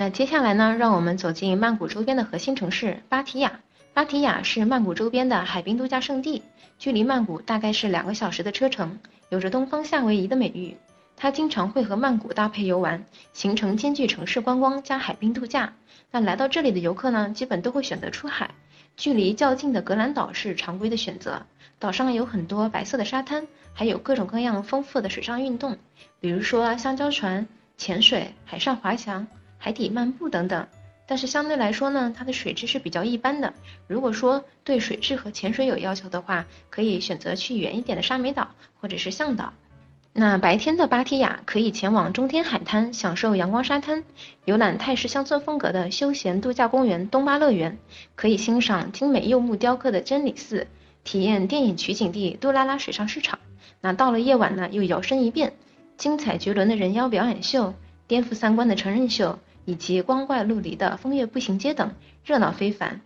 那接下来呢，让我们走进曼谷周边的核心城市芭提雅。芭提雅是曼谷周边的海滨度假胜地，距离曼谷大概是两个小时的车程，有着“东方夏威夷”的美誉。它经常会和曼谷搭配游玩，形成兼具城市观光加海滨度假。那来到这里的游客呢，基本都会选择出海。距离较近的格兰岛是常规的选择，岛上有很多白色的沙滩，还有各种各样丰富的水上运动，比如说香蕉船、潜水、海上滑翔。海底漫步等等，但是相对来说呢，它的水质是比较一般的。如果说对水质和潜水有要求的话，可以选择去远一点的沙美岛或者是向导。那白天的芭提雅可以前往中天海滩享受阳光沙滩，游览泰式乡村风格的休闲度假公园东巴乐园，可以欣赏精美柚木雕刻的真理寺，体验电影取景地杜拉拉水上市场。那到了夜晚呢，又摇身一变，精彩绝伦的人妖表演秀，颠覆三观的成人秀。以及光怪陆离的风月步行街等热闹非凡。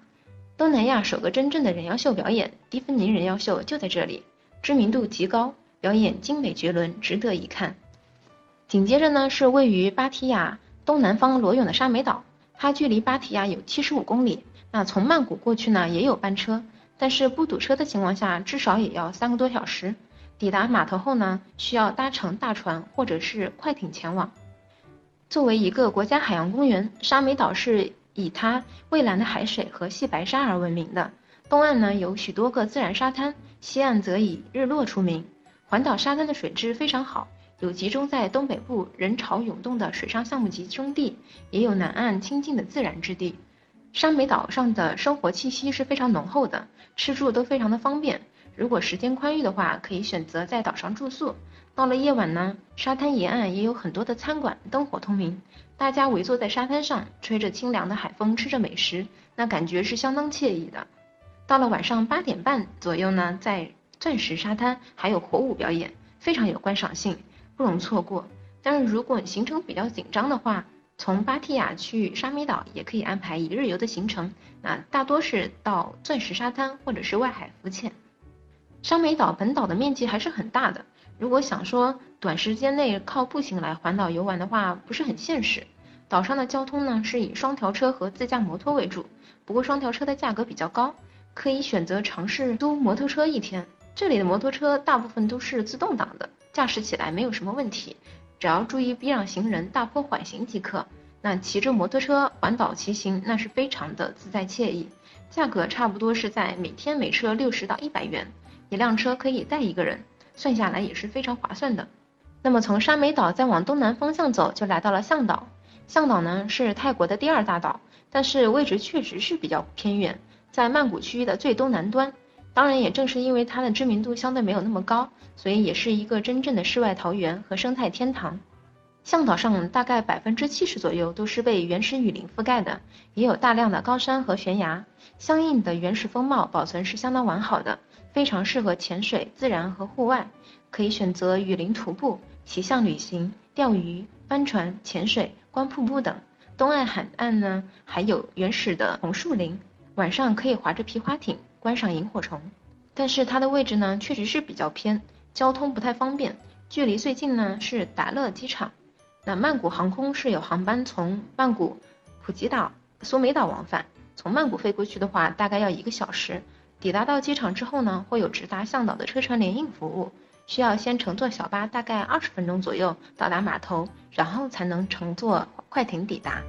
东南亚首个真正的人妖秀表演——蒂芬尼人妖秀就在这里，知名度极高，表演精美绝伦，值得一看。紧接着呢是位于芭提雅东南方裸泳的沙美岛，它距离芭提雅有七十五公里。那从曼谷过去呢也有班车，但是不堵车的情况下至少也要三个多小时。抵达码头后呢需要搭乘大船或者是快艇前往。作为一个国家海洋公园，沙美岛是以它蔚蓝的海水和细白沙而闻名的。东岸呢有许多个自然沙滩，西岸则以日落出名。环岛沙滩的水质非常好，有集中在东北部人潮涌动的水上项目集中地，也有南岸清静的自然之地。山美岛上的生活气息是非常浓厚的，吃住都非常的方便。如果时间宽裕的话，可以选择在岛上住宿。到了夜晚呢，沙滩沿岸也有很多的餐馆，灯火通明，大家围坐在沙滩上，吹着清凉的海风，吃着美食，那感觉是相当惬意的。到了晚上八点半左右呢，在钻石沙滩还有火舞表演，非常有观赏性，不容错过。但是如果行程比较紧张的话，从芭提雅去沙美岛也可以安排一日游的行程，那大多是到钻石沙滩或者是外海浮潜。沙美岛本岛的面积还是很大的。如果想说短时间内靠步行来环岛游玩的话，不是很现实。岛上的交通呢是以双条车和自驾摩托为主，不过双条车的价格比较高，可以选择尝试租摩托车一天。这里的摩托车大部分都是自动挡的，驾驶起来没有什么问题，只要注意避让行人、大坡缓行即可。那骑着摩托车环岛骑行，那是非常的自在惬意。价格差不多是在每天每车六十到一百元，一辆车可以带一个人。算下来也是非常划算的。那么从沙美岛再往东南方向走，就来到了向岛。向岛呢是泰国的第二大岛，但是位置确实是比较偏远，在曼谷区域的最东南端。当然，也正是因为它的知名度相对没有那么高，所以也是一个真正的世外桃源和生态天堂。向岛上大概百分之七十左右都是被原始雨林覆盖的，也有大量的高山和悬崖，相应的原始风貌保存是相当完好的。非常适合潜水、自然和户外，可以选择雨林徒步、骑象旅行、钓鱼、帆船、潜水、观瀑布等。东岸海岸呢，还有原始的红树林，晚上可以划着皮划艇观赏萤火虫。但是它的位置呢，确实是比较偏，交通不太方便。距离最近呢是达乐机场。那曼谷航空是有航班从曼谷、普吉岛、苏梅岛往返，从曼谷飞过去的话，大概要一个小时。抵达到机场之后呢，会有直达向导的车船联运服务，需要先乘坐小巴，大概二十分钟左右到达码头，然后才能乘坐快艇抵达。